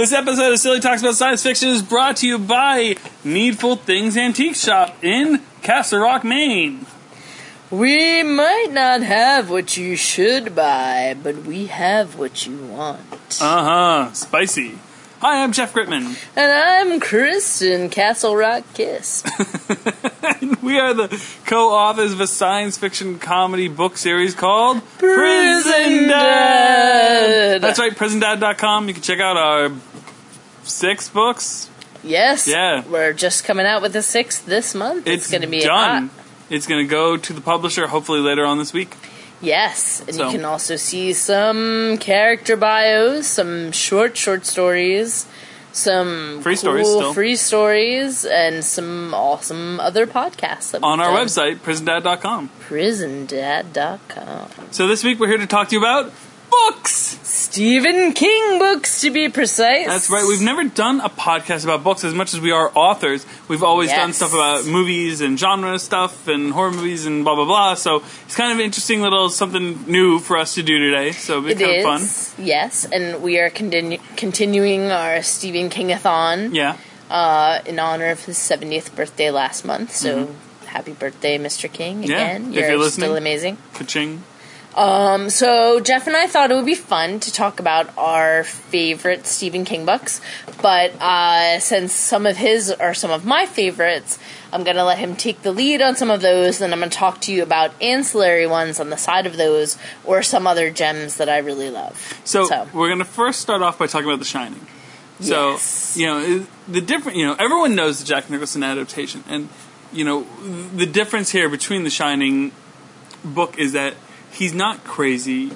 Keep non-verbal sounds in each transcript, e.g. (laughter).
This episode of Silly Talks About Science Fiction is brought to you by Needful Things Antique Shop in Castle Rock, Maine. We might not have what you should buy, but we have what you want. Uh huh. Spicy. Hi, I'm Jeff Gritman. And I'm Kristen Castle Rock Kiss. (laughs) we are the co-authors of a science fiction comedy book series called Prison Dad. That's right, prisondad.com. You can check out our six books. Yes. Yeah. We're just coming out with the sixth this month. It's, going to be done. It's going to go to the publisher hopefully later on this week. Yes, and So- you can also see some character bios, some short short stories, some Free cool stories still. free stories, and some awesome other podcasts that On our done. website, prisondad.com. prisondad.com. So this week we're here to talk to you about books. Stephen King books, to be precise. That's right. We've never done a podcast about books as much as we are authors. We've always done stuff about movies and genre stuff and horror movies and blah blah blah. So it's kind of an interesting little something new for us to do today. So it'll be It kind is, of fun. yes, and we are continu- continuing our Stephen King-a-thon Yeah. uh, in honor of his 70th birthday last month. So happy birthday, Mr. King! Mm-hmm. Yeah, Again, you're, you're still amazing. Ka-ching. So Jeff and I thought it would be fun to talk about our favorite Stephen King books, but uh, since some of his are some of my favorites, I'm gonna let him take the lead on some of those. and I'm gonna talk to you about ancillary ones on the side of those, or some other gems that I really love. So, So. we're going to first start off by talking about The Shining. So Yes. you know the different. You know everyone knows the Jack Nicholson adaptation, and you know the difference here between the Shining book is that he's not crazy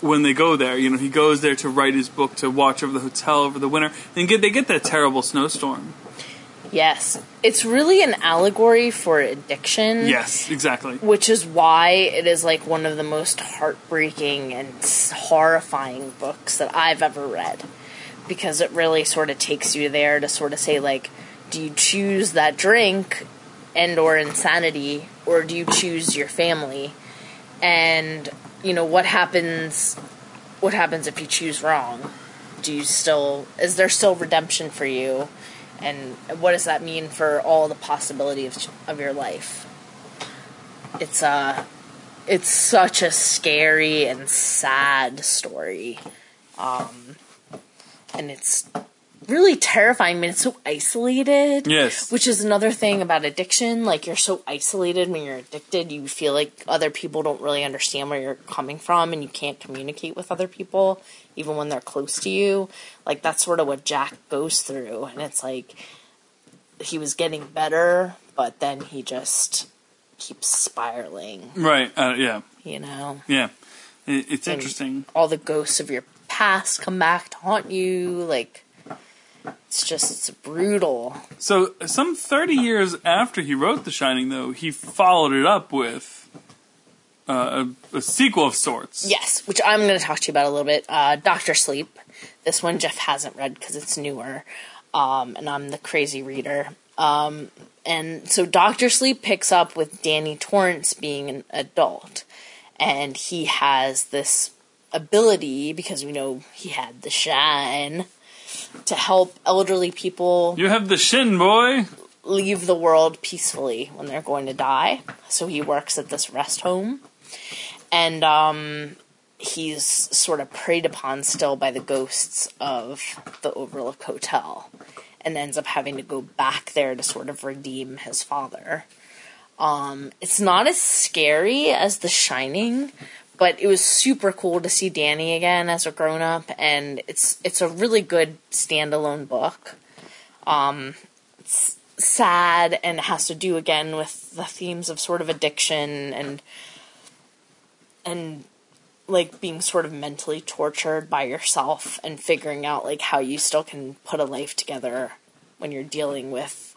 when they go there. You know he goes there to write his book to watch over the hotel over the winter, and get they get that terrible snowstorm. Yes, it's really an allegory for addiction. Yes, exactly. which is why it is like one of the most heartbreaking and horrifying books that I've ever read because it really sort of takes you there to sort of say like do you choose that drink and or insanity or do you choose your family and you know what happens what happens if you choose wrong? Do you still is there still redemption for you? And what does that mean for all the possibilities of, of your life? It's uh it's such a scary and sad story. Um and it's really terrifying I mean it's so isolated Yes. which is another thing about addiction like you're so isolated when you're addicted you feel like other people don't really understand where you're coming from and you can't communicate with other people even when they're close to you like that's sort of what jack goes through and it's like he was getting better but then he just keeps spiraling Right. Uh, yeah. you know Yeah. It, it's And interesting. all the ghosts of your past come back to haunt you like it's just it's brutal So, some 30 years after he wrote The Shining, though, he followed it up with uh, a, a sequel of sorts. Yes, which I'm going to talk to you about a little bit. Uh, Doctor Sleep. This one Jeff hasn't read because it's newer, um, and I'm the crazy reader. Um, and so Doctor Sleep picks up with Danny Torrance being an adult, and he has this ability because we know he had the shine to help elderly people You have the shin, boy. leave the world peacefully when they're going to die. So he works at this rest home. And um, he's sort of preyed upon still by the ghosts of the Overlook Hotel and ends up having to go back there to sort of redeem his father. Um, it's not as scary as The Shining, but it was super cool to see Danny again as a grown up, and it's it's a really good standalone book um, It's sad and has to do again with the themes of sort of addiction and and like being sort of mentally tortured by yourself and figuring out like how you still can put a life together when you're dealing with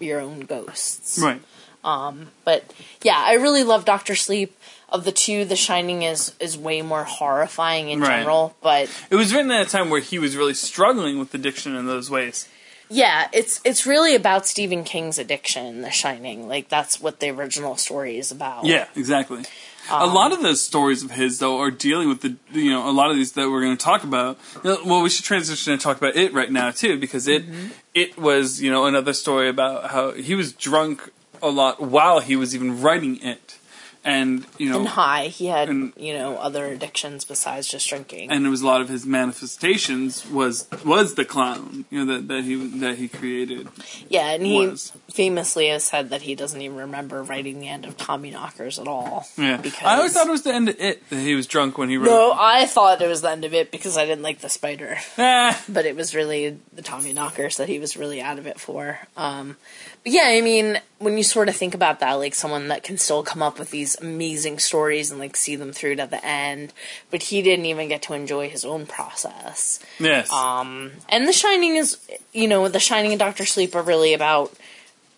your own ghosts. Right. Um, but yeah, I really love Doctor Sleep. Of the two, The Shining is is way more horrifying in Right. general, but It was written at a time where he was really struggling with addiction in those ways. Yeah, it's it's really about Stephen King's addiction, The Shining. Like that's what the original story is about. Yeah, exactly. a lot of the stories of his, though, are dealing with the you know a lot of these that we're going to talk about. Well, we should transition and talk about it right now too, because it mm-hmm. it was you know another story about how he was drunk a lot while he was even writing it, and you know And high, he had And- you know other addictions besides just drinking. and it was a lot of his manifestations was was the clown you know that that he that he created. yeah, and he was. famously has said that he doesn't even remember writing the end of Tommyknockers at all. Yeah, because I always thought it was the end of it that he was drunk when he wrote. No, I thought it was the end of it because I didn't like the spider. (laughs) Ah, but it was really the Tommyknockers that he was really out of it for. Um, yeah, I mean, when you sort of think about that, like someone that can still come up with these amazing stories and like see them through to the end, but he didn't even get to enjoy his own process. yes. Um, and The Shining is, you know, The Shining and Doctor Sleep are really about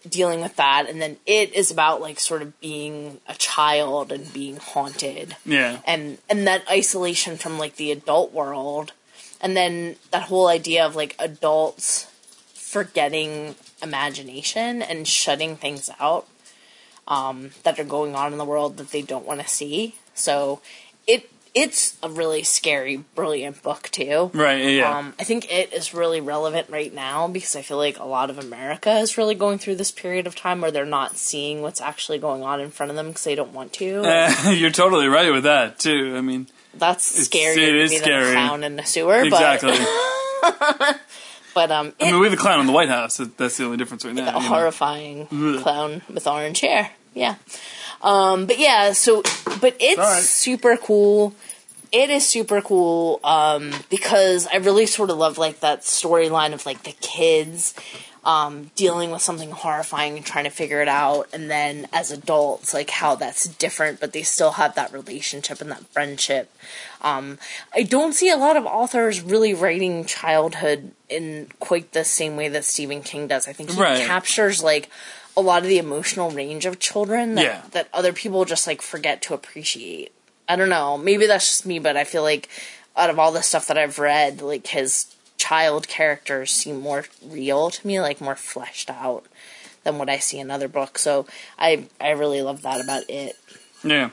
dealing with that, and then it is about like sort of being a child and being haunted yeah. and and that isolation from like the adult world and then that whole idea of like adults forgetting imagination and shutting things out um, that are going on in the world that they don't want to see so it it's a really scary brilliant book too Right. Yeah. um, I think it is really relevant right now because I feel like a lot of America is really going through this period of time where they're not seeing what's actually going on in front of them because they don't want to. Uh, (laughs) you're totally right with that too. I mean, That's scary. it is me than a scary. clown in the sewer, exactly. but (laughs) (laughs) but um, I it, mean, we have a clown in the White House. That's the only difference right now. a you know. horrifying clown with orange hair. Yeah. Um, but yeah, so but it's super cool. It is super cool um, because I really sort of love like that storyline of like the kids um, dealing with something horrifying and trying to figure it out, and then as adults, like how that's different, but they still have that relationship and that friendship. Um, I don't see a lot of authors really writing childhood in quite the same way that Stephen King does. I think he Right. captures like a lot of the emotional range of children that, Yeah. that other people just like forget to appreciate. I don't know. Maybe that's just me, but I feel like out of all the stuff that I've read, like his child characters seem more real to me, like more fleshed out than what I see in other books. So I I really love that about it. Yeah.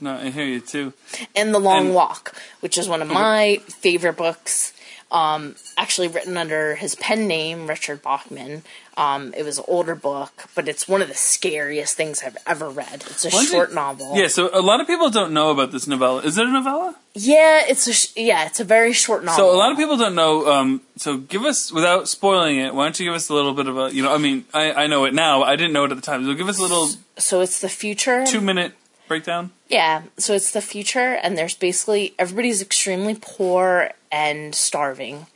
No, I hear you too. And The Long And- Walk, which is one of my favorite books. Um, actually written under his pen name, Richard Bachman. Um, it was an older book, but it's one of the scariest things I've ever read. It's a Why short novel. Yeah, so a lot of people don't know about this novella. Is it a novella? Yeah, it's a sh- yeah, it's a very short novel. So a lot of people don't know. Um, so give us, without spoiling it, why don't you give us a little bit of a, you know, I mean, I, I know it now. I didn't know it at the time. So give us a little So it's the future. two minute breakdown. Yeah, so it's the future, and there's basically everybody's extremely poor and starving.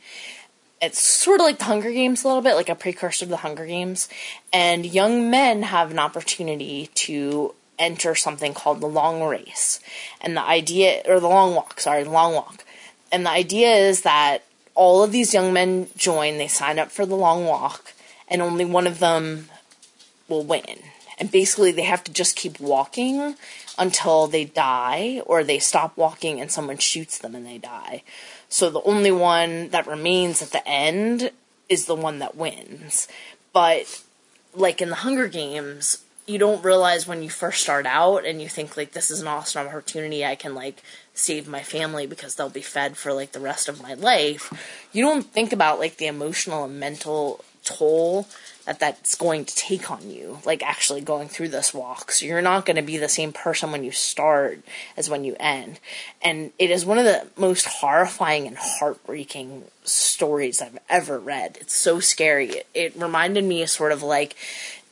It's sort of like the Hunger Games a little bit, like a precursor to the Hunger Games. And young men have an opportunity to enter something called the long race. And the idea, or the long walk, sorry, long walk. And the idea is that all of these young men join, they sign up for the long walk, and only one of them will win. And basically, they have to just keep walking until they die, or they stop walking and someone shoots them and they die. So the only one that remains at the end is the one that wins. But, like in the Hunger Games, you don't realize when you first start out and you think, like, this is an awesome opportunity. I can, like, save my family because they'll be fed for, like, the rest of my life. You don't think about, like, the emotional and mental toll that that's going to take on you, like actually going through this walk. So you're not going to be the same person when you start as when you end. And it is one of the most horrifying and heartbreaking stories I've ever read. It's so scary. It, it reminded me of sort of like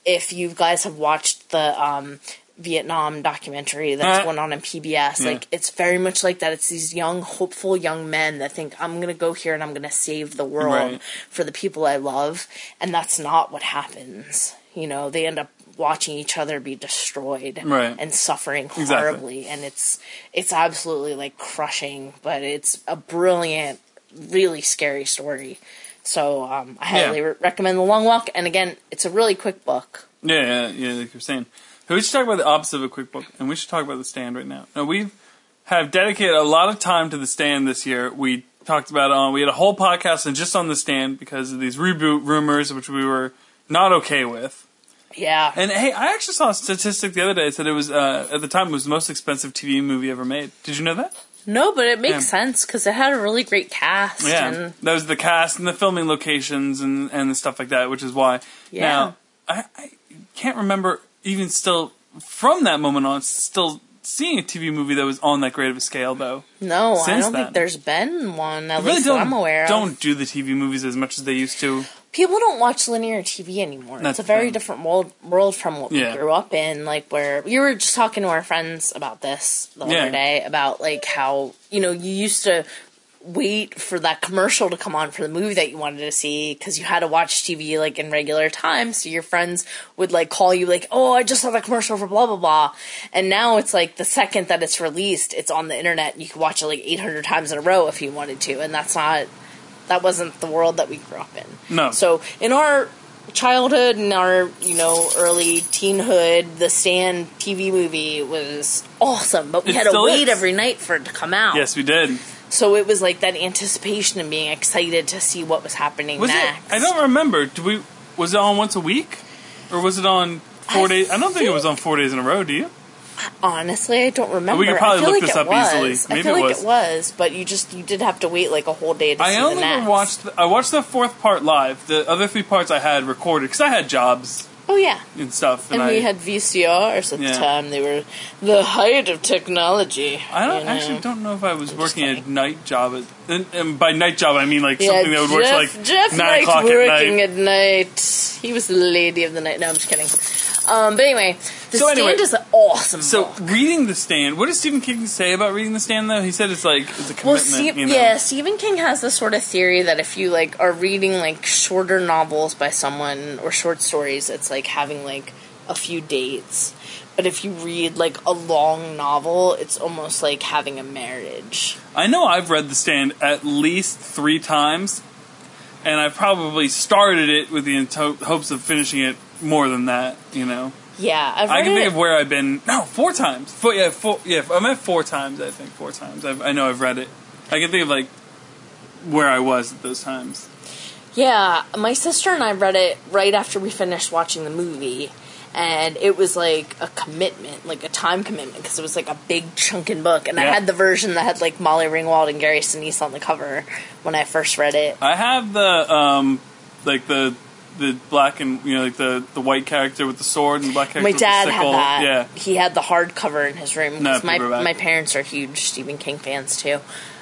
if you guys have watched the um, Vietnam documentary that's Uh, going on in PBS, like it's very much like that. It's these young, hopeful young men that think I'm gonna go here and I'm gonna save the world Right. for the people I love, and that's not what happens. You know, they end up watching each other be destroyed Right. and suffering Exactly. horribly, and it's it's absolutely like crushing, but it's a brilliant, really scary story. So um, I highly Yeah. re- recommend The Long Walk, and again, it's a really quick book. Yeah, yeah, yeah, like you're saying. So we should talk about the opposite of a quick book, and we should talk about the stand right now. Now we have dedicated a lot of time to the stand this year. We talked about it on. We had a whole podcast and just on the stand because of these reboot rumors, which we were not okay with. Yeah. And hey, I actually saw a statistic the other day that said it was uh, at the time it was the most expensive TV movie ever made. Did you know that? no, but it makes Yeah. sense because it had a really great cast. Yeah, And that was the cast and the filming locations and and the stuff like that, which is why. Yeah. Now, I, I can't remember even still from that moment on still seeing a TV movie that was on that great of a scale though. no, I don't then. think there's been one, at Really least I'm aware of. don't do the TV movies as much as they used to. people don't watch linear TV anymore. That's it's a very thing. different world, world from what Yeah. we grew up in. Like where we were just talking to our friends about this the Yeah. other day about like how you know you used to wait for that commercial to come on for the movie that you wanted to see because you had to watch TV like in regular time. So your friends would like call you like, "Oh, I just saw that commercial for blah blah blah," and now it's like the second that it's released, it's on the internet. and You can watch it like 800 times in a row if you wanted to, and that's not that wasn't the world that we grew up in. No. So in our childhood and our you know early teenhood, the Stand TV movie was awesome, but we It had to wait is. every night for it to come out. Yes, we did. So it was like that anticipation and being excited to see what was happening Was next. it? I don't remember. Do we? Was it on once a week, or was it on four I days? I don't think it was on four days in a row. Do you? Honestly, I don't remember. We could probably look like this up was. easily. I Maybe feel it like was. it was, but you just you did have to wait like a whole day to I see only the next. watched. The, I watched the fourth part live. The other three parts I had recorded because I had jobs Oh yeah, and stuff. and I, we had VCRs at Yeah. the time. They were the height of technology. I don't you know. actually don't know if I was just working a night job. At, and, and by night job, I mean like Yeah, something that would work like Jeff nine liked o'clock at working at night. He was the lady of the night. No, I'm just kidding. Um, but anyway, the So stand anyway, is an awesome. So book. reading the stand, what does Stephen King say about reading the stand? Though he said it's like it's a commitment. Well, Steve, you know? yeah, Stephen King has this sort of theory that if you like are reading like shorter novels by someone or short stories, it's like having like a few dates. But if you read like a long novel, it's almost like having a marriage. I know I've read the stand at least three times, and I've probably started it with the hopes of finishing it more than that. You know, Yeah, I've I can it. think of where I've been. No, four times. Four, yeah, four. Yeah, I'm at four times. I think four times. I've, I know I've read it. I can think of like where I was at those times. Yeah, my sister and I read it right after we finished watching the movie, and it was like a commitment, like a time commitment, because it was like a big chunking book. And I had the version that had like Molly Ringwald and Gary Sinise on the cover when I first read it. I have the um, like the the black and you know like the the white character with the sword and the black character My with dad the had sickle. that. Yeah, He had the hardcover in his room. No, my paperback. my parents are huge Stephen King fans too.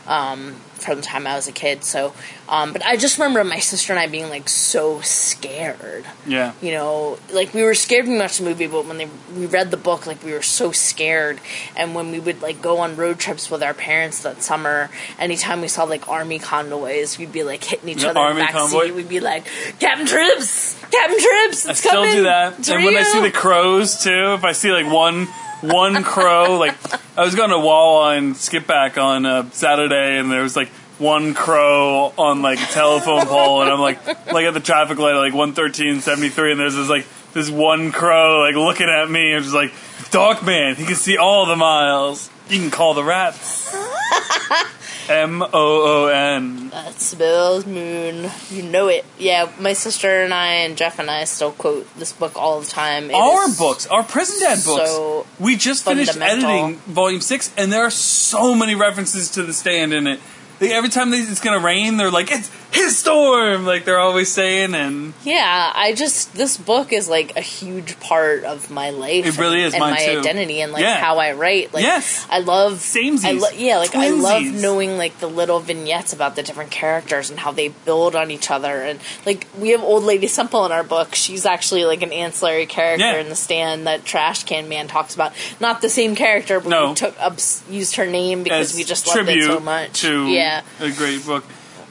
Um, from the time I was a kid, so um, but I just remember my sister and I being like so scared. yeah. you know, like we were scared when we watched the movie, but when they we read the book, like we were so scared. And when we would like go on road trips with our parents that summer, anytime we saw like army convoys, we'd be like hitting each The other army in the back convoy? seat. We'd be like, "Captain Trips, Captain Trips, it's I still coming." do that. And when I see the crows too, if I see like one one crow, like I was going to Wawa and skip back on uh, Saturday, and there was like one crow on like a telephone (laughs) pole, and I'm like like at the traffic light, at, like one thirteen seventy three, and there's this like this one crow like looking at me, and just like Dark Man, he can see all the miles. You can call the rats. (laughs) M O O N. That spells moon. You know it. Yeah, my sister and I and Jeff and I still quote this book all the time. It Our books, our Prison Dad books. so we just finished editing Volume Six, and there are so many references to the stand in it. Like, every time they, it's gonna rain, they're like, "It's his storm!" Like they're always saying, and Yeah, I just this book is like a huge part of my life. It really and, is, and mine my too. identity and like Yeah. how I write. Like, Yes. I love Samesies. I lo- yeah, like I love knowing like the little vignettes about the different characters and how they build on each other. And like we have old lady Simple in our book. She's actually like an ancillary character Yeah. in the stand that Trash Can Man talks about. Not the same character, but No. we took ups, used her name because as we just loved it so much. to yeah. a great book.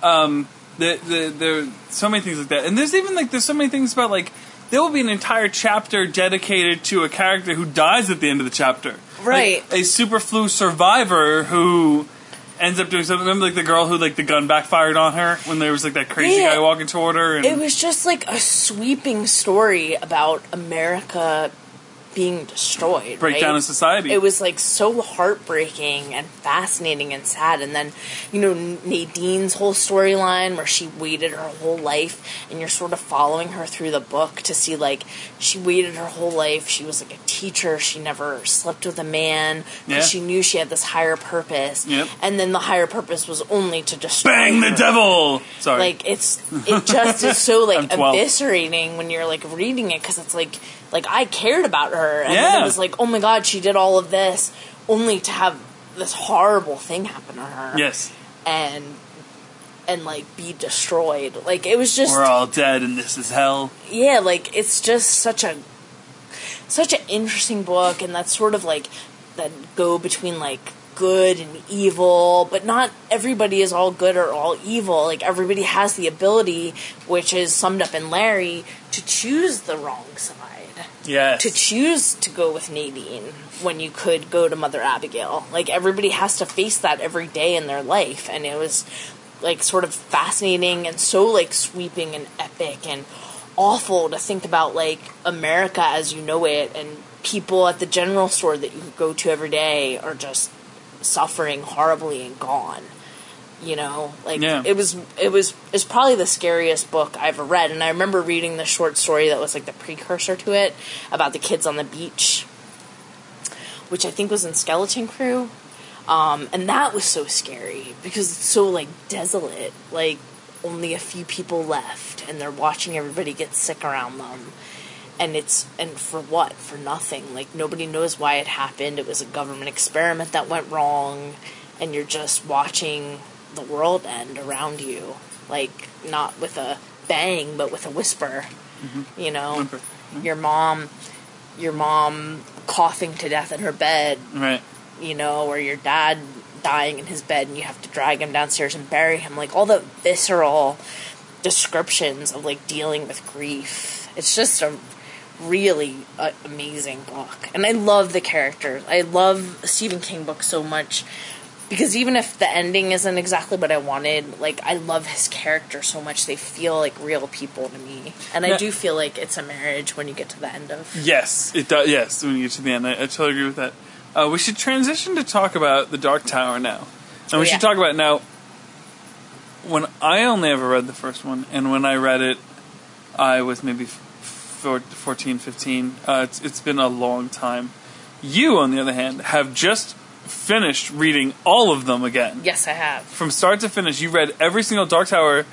Um, the, the, there are so many things like that, and there's even like there's so many things about like there will be an entire chapter dedicated to a character who dies at the end of the chapter, Right. Like, a super flu survivor who ends up doing something. Remember, like the girl who like the gun backfired on her when there was like that crazy Yeah. guy walking toward her, and It was just like a sweeping story about America being destroyed. Breakdown right? of society. It was like so heartbreaking and fascinating and sad. And then, you know, Nadine's whole storyline where she waited her whole life and you're sort of following her through the book to see like she waited her whole life. She was like a teacher. She never slept with a man Yeah. she knew she had this higher purpose. Yep. And then the higher purpose was only to destroy Bang the devil. Sorry. Like it's it just is so (laughs) like 12. eviscerating when you're like reading it because it's like like I cared about her and then Yeah. it was like oh my god she did all of this only to have this horrible thing happen to her. Yes, and and like be destroyed. Like it was just we're all dead, and this is hell. yeah like it's just such a such an interesting book and that's sort of like that go between like good and evil but not everybody is all good or all evil. Like everybody has the ability which is summed up in larry to choose the wrong side Yes. to choose to go with Nadine when you could go to Mother Abigail. Like everybody has to face that every day in their life, and it was like sort of fascinating and so like sweeping and epic and awful to think about like America as you know it and people at the general store that you go to every day are just suffering horribly and gone you know? Like Yeah. it was it was it's probably the scariest book i ever read. And i remember reading the short story that was like the precursor to it about the kids on the beach which i think was in skeleton crew. Um, and that was so scary because it's so like desolate. Like only a few people left and they're watching everybody get sick around them. And it's and for what? For nothing. Like nobody knows why it happened. It was a government experiment that went wrong. And you're just watching the world end around you like not with a bang but with a whisper you know Whimper. your mom your mom coughing to death in her bed right. you know, or your dad dying in his bed and you have to drag him downstairs and bury him. Like all the visceral descriptions of like dealing with grief. It's just a really uh, amazing book. And I love the characters. I love Stephen King books so much because even if the ending isn't exactly what I wanted, like I love his character so much. They feel like real people to me. And I do feel like it's a marriage when you get to the end of Yes, it does. Yes, when you get to the end, I, I totally agree with that. Uh, we should transition to talk about the Dark Tower now, and we Oh, should talk about now. When I only ever read the first one, and when I read it, I was maybe f- four- 14, 15. Uh, it's, it's been a long time. You, on the other hand, have just finished reading all of them again. Yes, I have. From start to finish, you read every single Dark Tower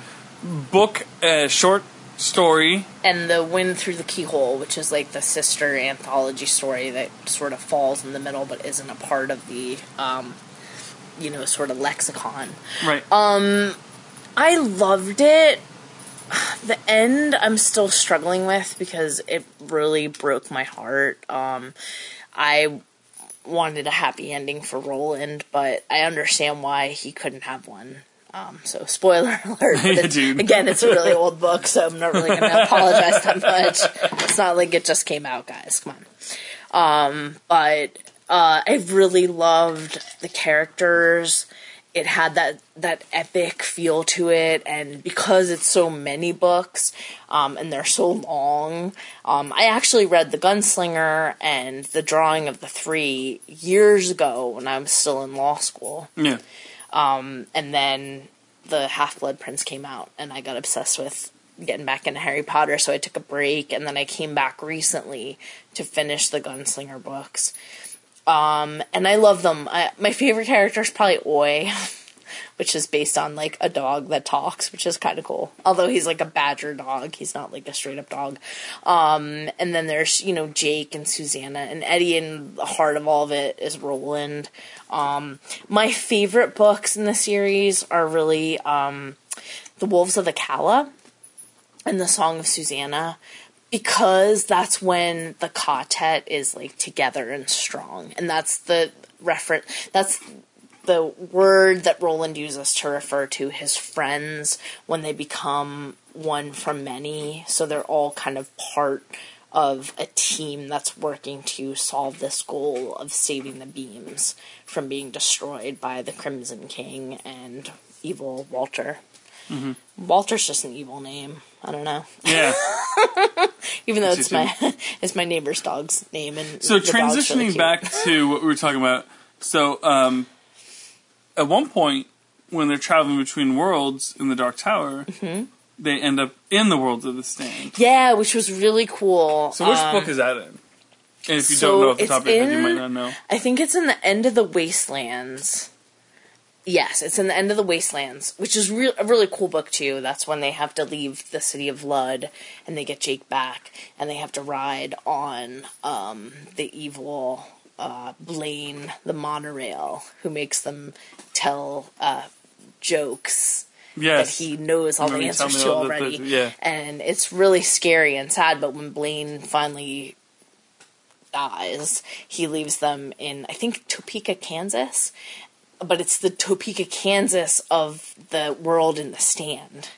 book, uh, short story. and the wind through the keyhole which is like the sister anthology story that sort of falls in the middle but isn't a part of the um you know sort of lexicon Right. Um, i loved it (sighs) the end i'm still struggling with because it really broke my heart um i wanted a happy ending for roland but i understand why he couldn't have one um, so spoiler (laughs) alert. (laughs) It's, again, it's a really (laughs) old book, so I'm not really going to apologize that much. It's not like it just came out, guys. Come on. Um, but uh, I really loved the characters. It had that that epic feel to it, and because it's so many books um, and they're so long, um, I actually read the Gunslinger and the Drawing of the Three years ago when I was still in law school yeah. and then the Half Blood Prince came out, and I got obsessed with getting back into Harry Potter. So I took a break, and then I came back recently to finish the Gunslinger books. Um, and I love them. I, my favorite character is probably Oy, (laughs) which is based on like a dog that talks, which is kind of cool. Although he's like a badger dog, he's not like a straight up dog. Um, and then there's you know Jake and Susannah and Eddie, and the heart of all of it is Roland. Um, my favorite books in the series are really um, The Wolves of the Calla and The Song of Susannah because that's when the ka-tet is like together and strong and that's the reference that's the word that Roland uses to refer to his friends when they become one from many so they're all kind of part of a team that's working to solve this goal of saving the beams from being destroyed by the Crimson King and evil Walter. Walter's just an evil name. I don't know. Yeah. (laughs) Even though it's my (laughs) it's my neighbor's dog's name and So dog's really transitioning back to what we were talking about. So um, at one point, when they're traveling between worlds in the Dark Tower, Mm-hmm. they end up in the world of the Stand. Yeah, which was really cool. So which Um, book is that in? And if you so don't know off the it's top of your head, you might not know. I think it's in the end of the Waste Lands. Yes, it's in the end of the Waste Lands, which is re- a really cool book too. That's when they have to leave the city of Lud and they get Jake back, and they have to ride on um, the evil uh, Blaine, the monorail, who makes them tell uh, jokes Yes. that he knows all the answers to already. the- yeah. And it's really scary and sad, but when Blaine finally dies, he leaves them in, I think, Topeka, Kansas. But it's the Topeka, Kansas of the world in the stand.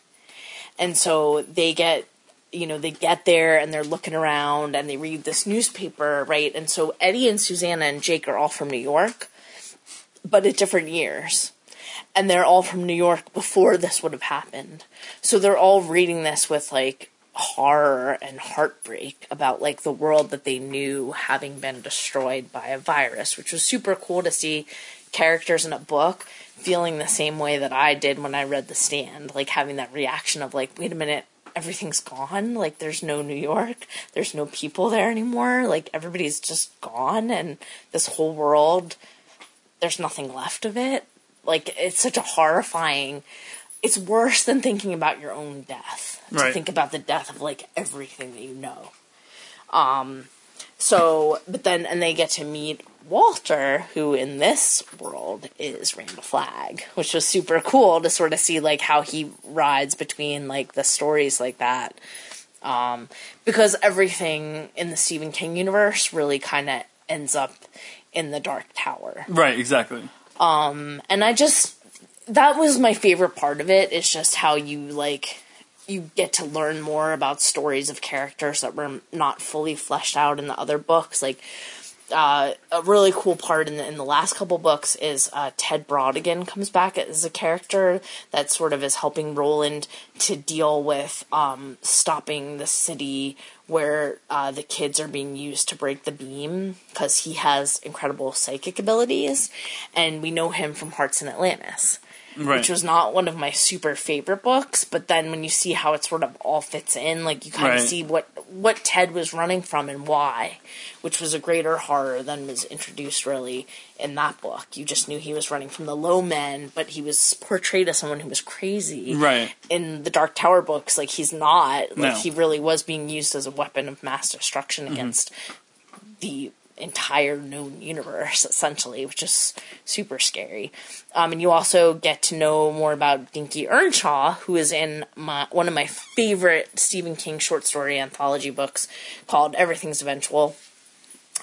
And so they get, you know, they get there and they're looking around and they read this newspaper, right? And so Eddie and Susannah and Jake are all from New York, but at different years and they're all from New York before this would have happened. So they're all reading this with like horror and heartbreak about like the world that they knew having been destroyed by a virus, which was super cool to see characters in a book feeling the same way that I did when I read The Stand, like having that reaction of like, wait a minute, everything's gone, like there's no New York, there's no people there anymore, like everybody's just gone and this whole world there's nothing left of it. Like it's such a horrifying. It's worse than thinking about your own death. To Right. think about the death of like everything that you know. Um. So, but then and they get to meet Walter, who in this world is Randall Flagg, which was super cool to sort of see like how he rides between like the stories like that. Um, because everything in the Stephen King universe really kind of ends up in the Dark Tower Right, exactly. and I just that was my favorite part of it is just how you like you get to learn more about stories of characters that were not fully fleshed out in the other books. Like uh, a really cool part in the, in the last couple books is uh, Ted Brautigan comes back as a character that sort of is helping Roland to deal with um, stopping the city where uh, the kids are being used to break the beam because he has incredible psychic abilities, and we know him from Hearts in Atlantis Right. which was not one of my super favorite books. But then when you see how it sort of all fits in, like you kind Right. of see what what Ted was running from and why, which was a greater horror than was introduced really in that book. You just knew he was running from the low men, but he was portrayed as someone who was crazy. Right. In the Dark Tower books, like he's not. Like No. Mm-hmm. he really was being used as a weapon of mass destruction against the entire known universe essentially which is super scary. Um, and you also get to know more about dinky earnshaw who is in my, one of my favorite stephen king short story anthology books called everything's eventual.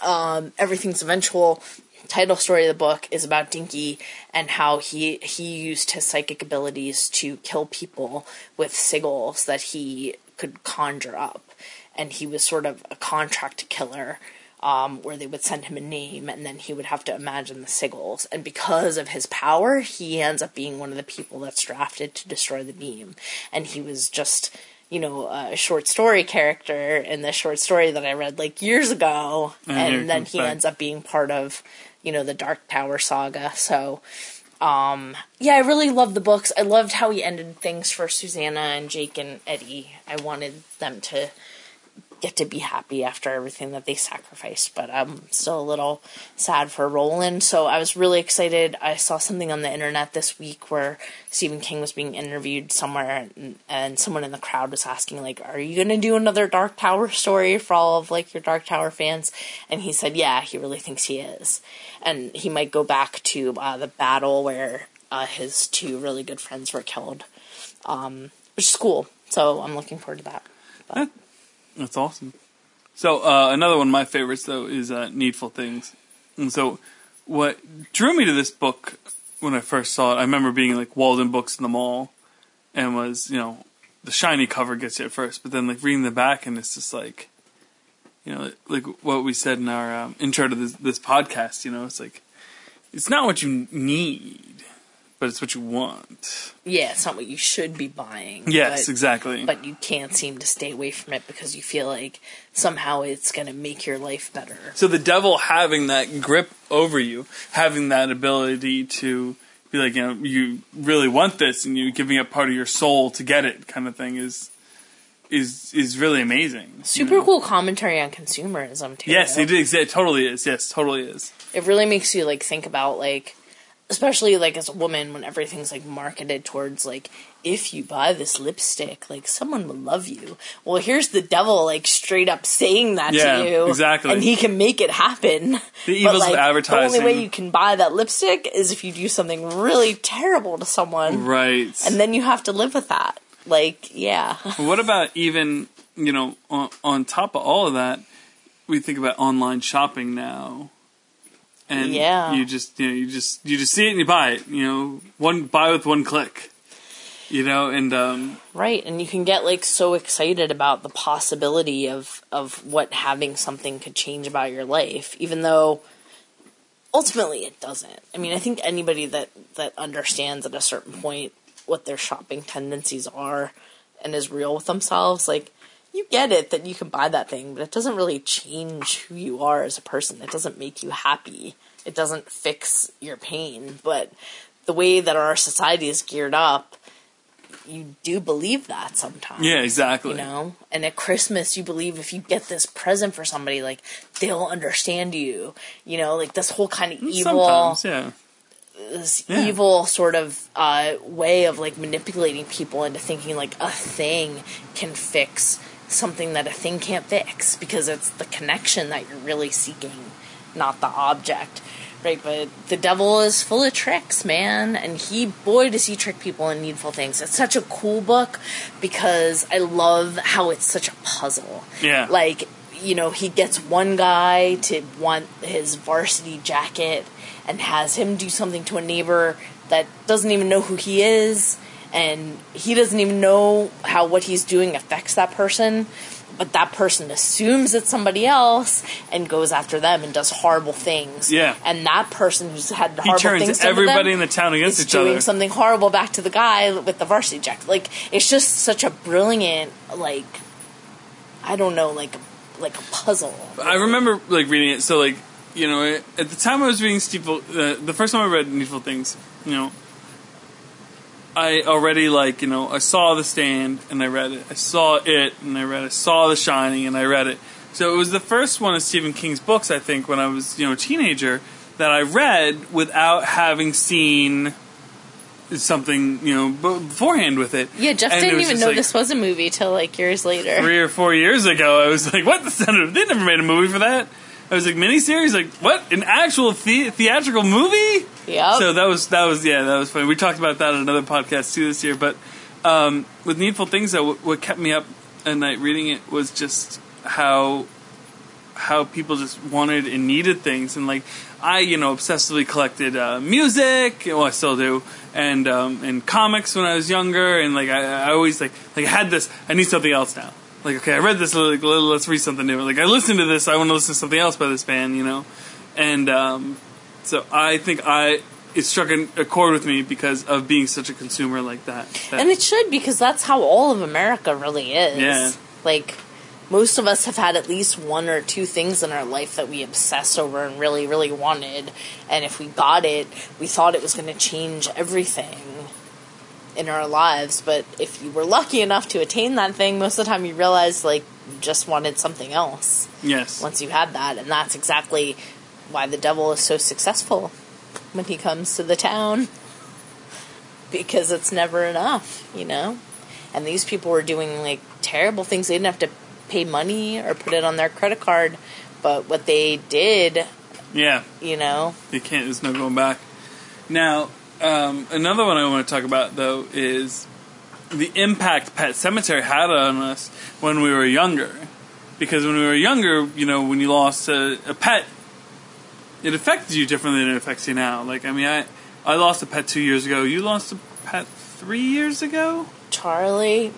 Um, everything's eventual title story of the book is about dinky and how he he used his psychic abilities to kill people with sigils that he could conjure up. And he was sort of a contract killer um, where they would send him a name and then he would have to imagine the sigils. And because of his power, he ends up being one of the people that's drafted to destroy the beam. And he was just, you know, a short story character in this short story that I read like years ago. And then he ends up being part of, you know, the Dark Tower saga. So, um, yeah, I really loved the books. I loved how he ended things for Susannah and Jake and Eddie. I wanted them to get to be happy after everything that they sacrificed, but I'm still a little sad for Roland. So I was really excited. I saw something on the internet this week where Stephen King was being interviewed somewhere, and, and someone in the crowd was asking, like, "Are you going to do another Dark Tower story for all of like your Dark Tower fans?" And he said, "Yeah, he really thinks he is, and he might go back to uh, the battle where uh, his two really good friends were killed, um, which is cool. So I'm looking forward to that." But, That's awesome. So uh, another one of my favorites though is uh, Needful Things. And so what drew me to this book when I first saw it, I remember being like Waldenbooks in the mall, and was you know the shiny cover gets you at first, but then like reading the back and it's just like, you know, like what we said in our um, intro to this, this podcast. You know, it's like it's not what you need, but it's what you want. Yeah, it's not what you should be buying. Yes, but, exactly. But you can't seem to stay away from it because you feel like somehow it's going to make your life better. So the devil having that grip over you, having that ability to be like, you know, you really want this and you're giving up part of your soul to get it kind of thing is is is really amazing. you Super know? cool commentary on consumerism too. Yes, it is. It totally is. Yes, totally is. It really makes you like think about like especially like as a woman when everything's like marketed towards like if you buy this lipstick like someone will love you well here's the devil like straight up saying that Yeah, to you exactly. and he can make it happen The (laughs) evils but, of advertising. the only way you can buy that lipstick is if you do something really terrible to someone Right. and then you have to live with that like yeah (laughs) what about even you know on, on top of all of that, we think about online shopping now. And Yeah. you just you know you just you just see it and you buy it. You know, one buy with one click. You know, and um, Right, and you can get like so excited about the possibility of of what having something could change about your life, even though ultimately it doesn't. I mean, I think anybody that that understands at a certain point what their shopping tendencies are and is real with themselves, like you get it that you can buy that thing, but it doesn't really change who you are as a person. It doesn't make you happy. It doesn't fix your pain, but the way that our society is geared up, you do believe that sometimes. yeah, exactly. You know, and at Christmas, you believe if you get this present for somebody, like they'll understand you. You know, like this whole kind of evil, Sometimes, yeah. this Yeah. evil sort of uh, way of like manipulating people into thinking like a thing can fix something that a thing can't fix because it's the connection that you're really seeking, not the object. Right, but the devil is full of tricks, man, and he, boy, does he trick people in needful things. It's such a cool book because I love how it's such a puzzle. Yeah. Like, you know, he gets one guy to want his varsity jacket and has him do something to a neighbor that doesn't even know who he is and he doesn't even know how what he's doing affects that person but that person assumes it's somebody else and goes after them and does horrible things Yeah. and that person who's had He horrible turns things everybody them in the town against is each doing other. something horrible back to the guy with the varsity jacket like it's just such a brilliant like i don't know like like a puzzle I remember like reading it. So like you know, at the time I was reading Steeple, uh, the first time I read Needful Things, you know, I already like you know I saw The Stand and I read it. I saw it and I read it. I saw The Shining and I read it. So it was the first one of Stephen King's books I think when I was you know a teenager that I read without having seen something you know b- beforehand with it. yeah jeff And didn't even know like- this was a movie till like years later three or four years ago, I was like, "What? The (laughs) Senator? They never made a movie for that." I was like, "Miniseries? Like what? An actual the- theatrical movie?" Yeah. So that was that was yeah, that was funny. We talked about that in another podcast too this year. But um, with Needful Things, though, what- what kept me up at night reading it was just how how people just wanted and needed things, and like I, you know, obsessively collected uh, music. Well, I still do, and um, and comics when I was younger, and like I, I always like like I had this. I need something else now. Like okay, I read this. Like, let's read something new. Like I listened to this. I want to listen to something else by this band. You know, and um, so I think I it struck an- a chord with me because of being such a consumer like that. That- And it should because that's how all of America really is. Yeah. Like most of us have had at least one or two things in our life that we obsessed over and really, really wanted. And if we got it, we thought it was going to change everything in our lives. But if you were lucky enough to attain that thing, most of the time you realize like you just wanted something else yes, once you had that. And that's exactly why the devil is so successful when he comes to the town. Because it's never enough, you know? And these people were doing like terrible things. They didn't have to pay money or put it on their credit card. But what they did, yeah. you know, You can't. There's no going back. Now, um, another one I want to talk about though is the impact Pet Sematary had on us when we were younger. Because when we were younger, you know, when you lost a, a pet, it affected you differently than it affects you now. Like, I mean, I I lost a pet two years ago. You lost a pet three years ago. Charlie,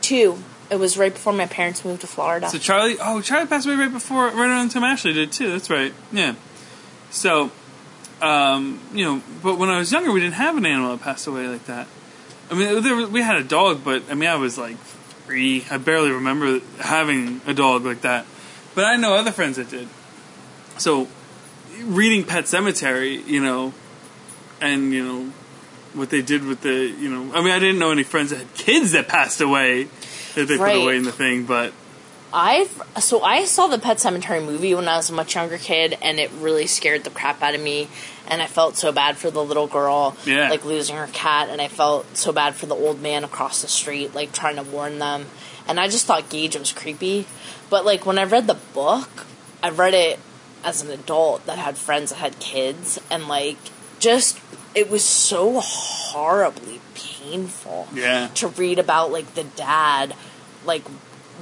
two. It was right before my parents moved to Florida. So Charlie, oh, Charlie passed away right before, right around the time Ashley did too. That's right. Yeah. So, um, you know, but when I was younger, we didn't have an animal that passed away like that. I mean, there, we had a dog, but I mean, I was like three. I barely remember having a dog like that. But I know other friends that did. So, reading Pet Sematary, you know, and you know what they did with the, you know, I mean, I didn't know any friends that had kids that passed away that they Right. put away in the thing, but I've so I saw the Pet Sematary movie when I was a much younger kid, and it really scared the crap out of me. And I felt so bad for the little girl, Yeah. like losing her cat, and I felt so bad for the old man across the street, like trying to warn them. And I just thought Gage was creepy. But like when I read the book, I read it as an adult that had friends that had kids, and like just it was so horribly painful yeah. to read about like the dad like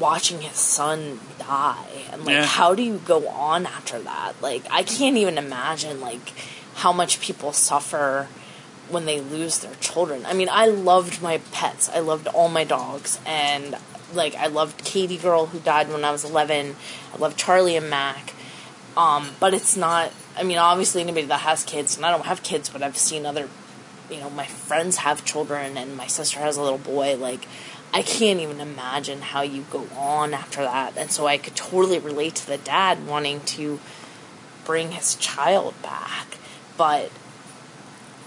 watching his son die and like Yeah. how do you go on after that? Like i can't even imagine like how much people suffer when they lose their children. I mean i loved my pets. I loved all my dogs and like i loved katie girl who died when i was 11 i loved charlie and mac. Um, but it's not i mean obviously anybody that has kids and i don't have kids but i've seen other you know my friends have children and my sister has a little boy like i can't even imagine how you go on after that. And so i could totally relate to the dad wanting to bring his child back. But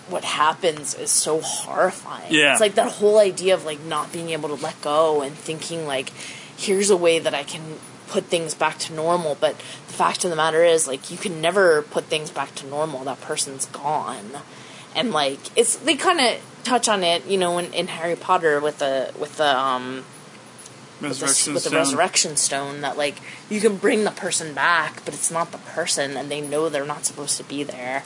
what happens is so horrifying. Yeah. it's like that whole idea of like not being able to let go and thinking like here's a way that i can put things back to normal. But the fact of the matter is like you can never put things back to normal. That person's gone. And like it's they kind of touch on it you know in, in harry potter with the with the um with the, Resurrection with the Stone. resurrection stone that like you can bring the person back but it's not the person and they know they're not supposed to be there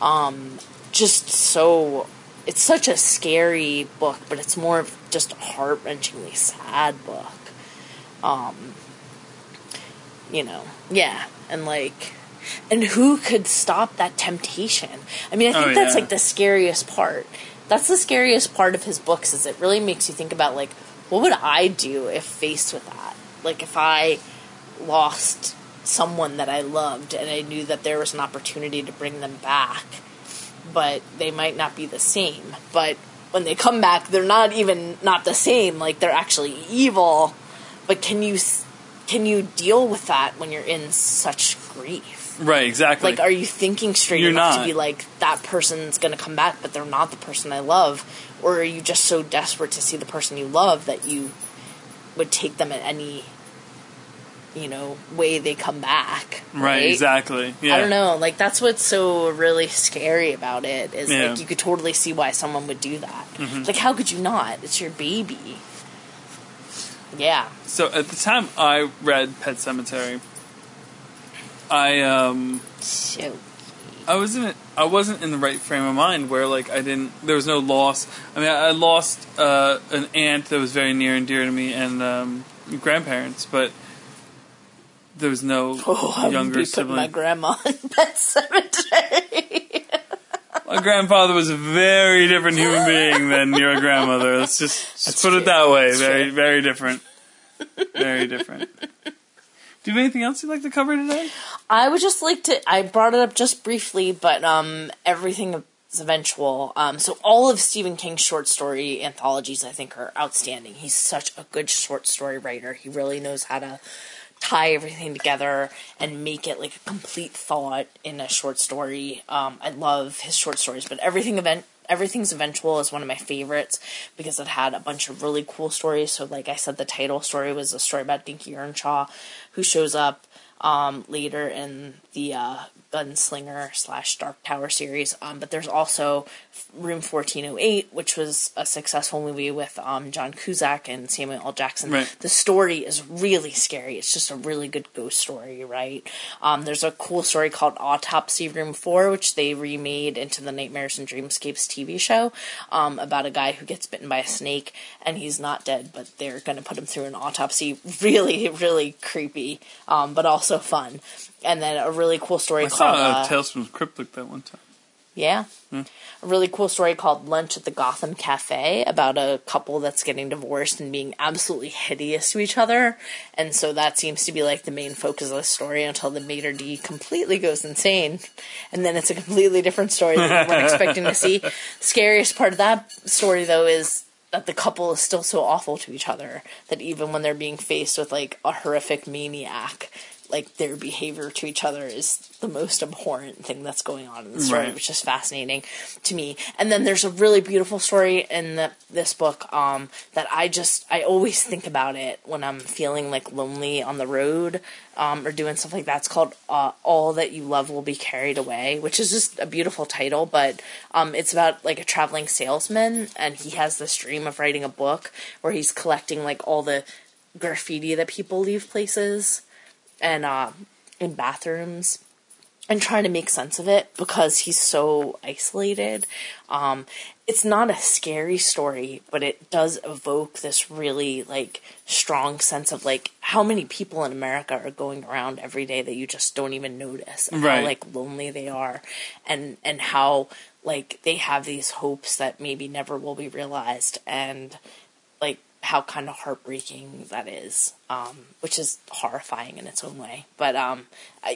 um just so it's such a scary book but it's more of just a heart-wrenchingly sad book um you know yeah and like and who could stop that temptation i mean i think Oh, that's yeah. like the scariest part that's the scariest part of his books is it really makes you think about like what would i do if faced with that? Like if i lost someone that i loved and i knew that there was an opportunity to bring them back but they might not be the same. But when they come back they're not even not the same. Like they're actually evil. But can you can you deal with that when you're in such grief Right, exactly. like, are you thinking straight You're enough not. to be like, that person's gonna come back, but they're not the person I love? Or are you just so desperate to see the person you love that you would take them at any, you know, way they come back? right, exactly. Yeah. I don't know. Like, that's what's so really scary about it is Yeah. Mm-hmm. like, you could totally see why someone would do that. Like, how could you not? It's your baby. Yeah. So at the time I read Pet Sematary, I um So, I was in it. I wasn't in the right frame of mind where like I didn't. There was no loss. I mean, I, I lost uh, an aunt that was very near and dear to me, and um, grandparents, but there was no (laughs) oh, I younger be putting my sibling. grandma (laughs) in Pet Sematary. My grandfather was a very different human being than your grandmother. Let's just, (laughs) just put true. it that way. That's very, true. very different. Very different. Do you have anything else you'd like to cover today? I would just like to. I brought it up just briefly, but um, everything is eventual. Um, so all of Stephen King's short story anthologies, I think, are outstanding. He's such a good short story writer. He really knows how to tie everything together and make it like a complete thought in a short story. Um, I love his short stories, but everything event. Everything's Eventual is one of my favorites because it had a bunch of really cool stories. So, like I said, the title story was a story about Dinky Earnshaw, who shows up um, later in the uh, Gunslinger slash Dark Tower series. Um, but there's also Room 1408, which was a successful movie with um, John Cusack and Samuel L. Jackson. Right. The story is really scary. It's just a really good ghost story, right? Um, there's a cool story called Autopsy Room 4, which they remade into the Nightmares and Dreamscapes TV show um, about a guy who gets bitten by a snake and he's not dead, but they're going to put him through an autopsy. (laughs) Really, really creepy, um, but also fun. And then a really cool story called. Saw uh, Tales from the Crypt like that one time. Yeah. A really cool story called Lunch at the Gotham Cafe about a couple that's getting divorced and being absolutely hideous to each other. And so that seems to be like the main focus of the story until the maitre d completely goes insane. And then it's a completely different story that we weren't (laughs) expecting to see. Scariest part of that story though is that the couple is still so awful to each other that even when they're being faced with like a horrific maniac, like their behavior to each other is the most abhorrent thing that's going on in the story, Right. which is fascinating to me. And then there's a really beautiful story in the, this book um, that I just I always think about it when I'm feeling like lonely on the road um, or doing stuff like that. It's called uh, "All That You Love Will Be Carried Away," which is just a beautiful title, but um, it's about like a traveling salesman, and he has this dream of writing a book where he's collecting like all the graffiti that people leave places and uh, in bathrooms and trying to make sense of it because he's so isolated. Um, it's not a scary story, but it does evoke this really like strong sense of like how many people in America are going around every day that you just don't even notice, and Right. how like lonely they are, and and how like they have these hopes that maybe never will be realized, and how kind of heartbreaking that is, um, which is horrifying in its own way. But um,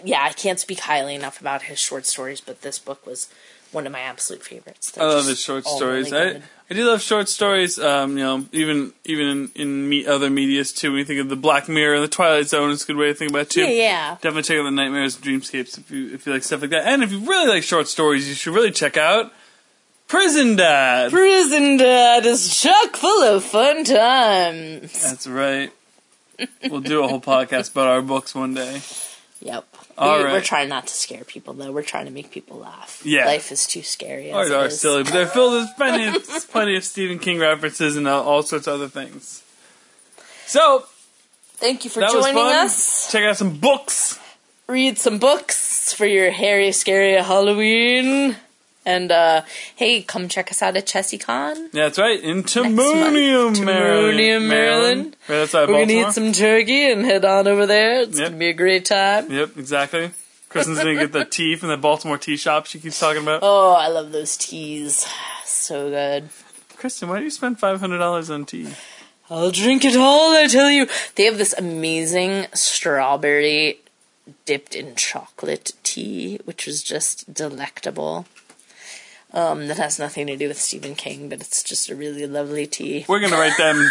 yeah, I can't speak highly enough about his short stories, but this book was one of my absolute favorites. They're I love his short stories. really I. I do love short stories. Um, you know, even even in, in me, other medias too. When you think of the Black Mirror, and the Twilight Zone is a good way to think about it too. yeah, yeah. Definitely check out the Nightmares and Dreamscapes if you if you like stuff like that. And if you really like short stories, you should really check out Prison Dad. Prison Dad is chock full of fun times. That's right. We'll do a whole podcast about our books one day. Yep. All we, right. We're trying not to scare people, though. We're trying to make people laugh. Yeah. Life is too scary. Oh, Ours it are silly, but they're filled with plenty of, (laughs) plenty of Stephen King references and all sorts of other things. So Thank you for joining us. Check out some books. read some books for your hairy, scary Halloween. And uh, hey, come check us out at ChessieCon. Yeah, that's right. In. Timonium, Maryland. Timonium, Maryland. Right outside We're gonna eat some turkey and head on over there. It's Yep. gonna be a great time. Yep, exactly. Kristen's gonna get the (laughs) tea from the Baltimore tea shop she keeps talking about. Oh, I love those teas. So good. Kristen, why do you spend five hundred dollars on tea? I'll drink it all, I tell you. They have this amazing strawberry dipped in chocolate tea, which is just delectable. Um, that has nothing to do with Stephen King, but it's just a really lovely tea. We're gonna write them,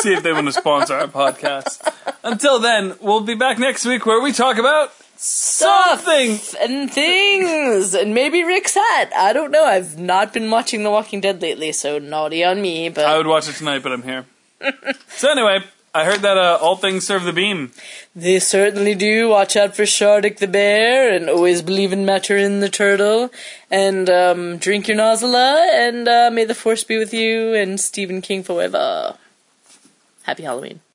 see if they want to sponsor our podcast. Until then, we'll be back next week where we talk about something. Stuff and things, and maybe Rick's hat. I don't know. I've not been watching The Walking Dead lately, so naughty on me. But I would watch it tonight, but I'm here. (laughs) so anyway, I heard that uh, all things serve the beam. They certainly do. Watch out for Shardik the bear, and always believe in Maturin the turtle. And um, drink your Nozz-A-La, and uh, may the force be with you, and Stephen King forever. Happy Halloween.